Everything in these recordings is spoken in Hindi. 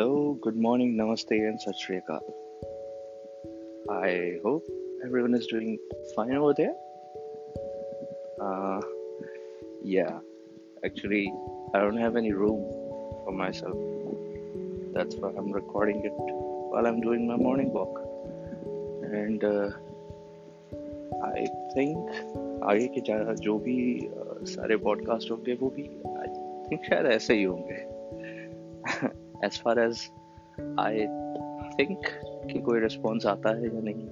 Hello, good morning, namaste, and Sat Shri Akal. I hope everyone is doing fine over there. Uh, yeah, actually, I don't have any room for myself. That's why I'm recording it while I'm doing my morning walk. And uh, I think आगे के जा- जो भी uh, सारे पॉडकास्ट होंगे वो भी आई थिंक शायद ऐसे ही होंगे as far as I think कि कोई रिस्पॉन्स आता है या नहीं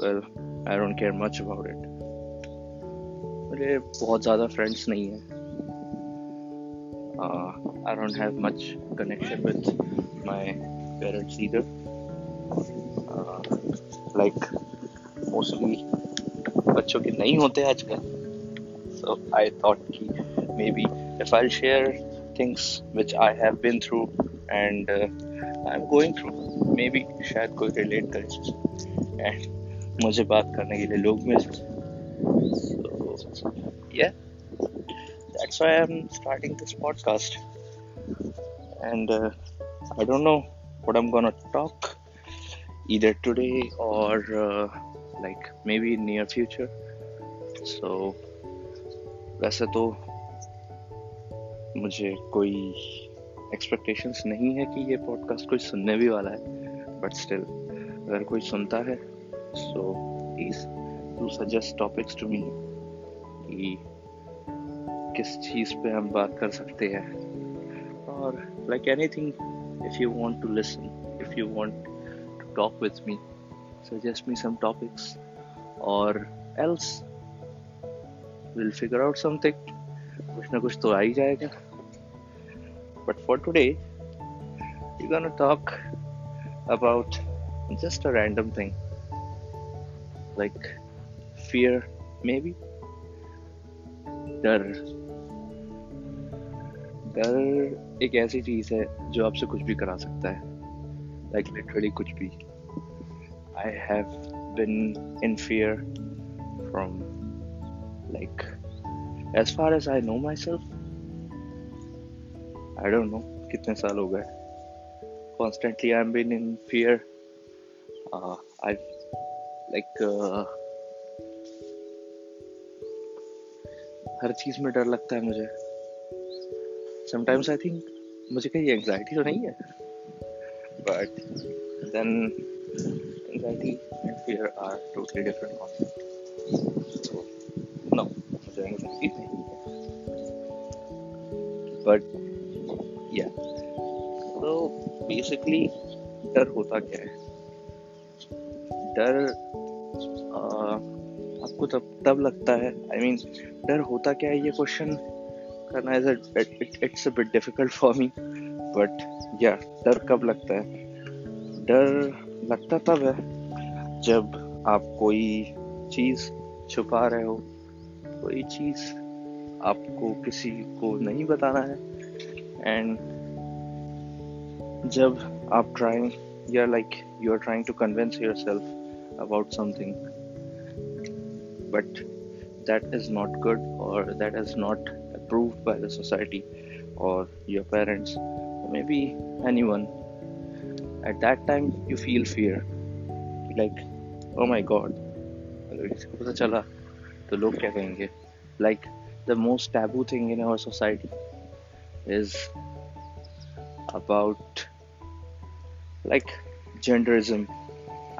well I don't care much about it मेरे बहुत ज़्यादा फ्रेंड्स नहीं हैं। I don't have much connection with my parents either like mostly बच्चों के नहीं होते आजकल। सो आई थॉट कि maybe if I share Things which I have been through and I am going through maybe शायद कोई रिलेट करे एंड मुझे बात करने के लिए लोग मिल सो या that's why I'm starting this podcast. And uh, I don't know what I'm gonna talk either today or uh, like maybe in near future. So वैसे तो मुझे कोई एक्सपेक्टेशंस नहीं है कि ये पॉडकास्ट कोई सुनने भी वाला है बट स्टिल अगर कोई सुनता है so please to suggest topics to me कि किस चीज़ पे हम बात कर सकते हैं। और like anything if you want to listen if you want to talk with me suggest me some topics और else will figure out something कुछ ना कुछ तो आ ही जाएगा। But for today you gonna talk about just a random thing like fear maybe? डर। डर एक ऐसी चीज़ है जो आपसे कुछ भी करा सकता है। लाइक like, लिटरली कुछ भी। I have been in fear from like as far as I know myself I don't know कितने साल हो गए। Constantly I am been in fear I like हर चीज़ में डर लगता है मुझे। समटाइम्स आई थिंक मुझे कहीं एंग्जाइटी तो नहीं है। But then anxiety and fear are totally different concept मुझे एंग्जाइटी नहीं है। बट या तो बेसिकली डर होता क्या है? डर आपको तब तब लगता है आई I मीन डर होता क्या है? ये क्वेश्चन करना is it's a bit difficult for me but या डर कब लगता है? डर लगता तब है जब आप कोई चीज़ छुपा रहे हो कोई चीज़ आपको किसी को नहीं बताना है। एंड जब आप trying you like you are trying to convince yourself about something but that is not good और that is not approve by the society और your parents may be anyone at that time you feel fear like oh my god अगर इसको पता चला तो लोग क्या कहेंगे like the most taboo thing in our society is about like genderism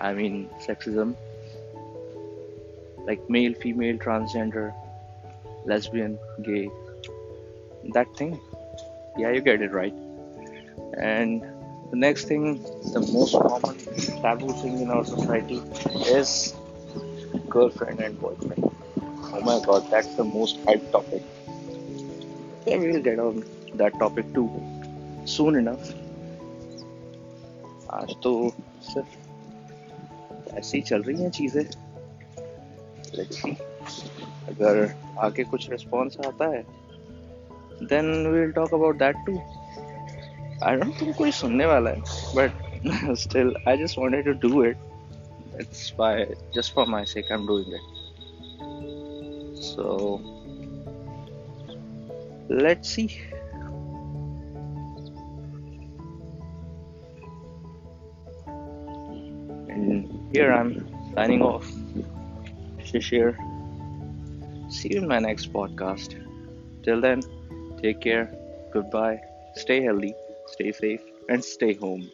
i mean sexism like male, female, transgender, lesbian, gay, that thing. Yeah, you get it right. And the next thing, the most common taboo thing in our society is girlfriend and boyfriend. Oh my god, that's the most hyped topic. Yeah, we'll get on that topic too soon enough. आज तो सिर्फ़ ऐसी चल रही हैं चीज़ें। लेट्स सी अगर आगे कुछ रिस्पॉन्स आता है then will talk about that too I don't think कोई सुनने वाला है but still I just wanted to do it it's by just for my sake I am doing it so let's see. And here i'm signing off. Shishir see you in my next podcast. Till then take care. Goodbye. Stay healthy stay safe and stay home.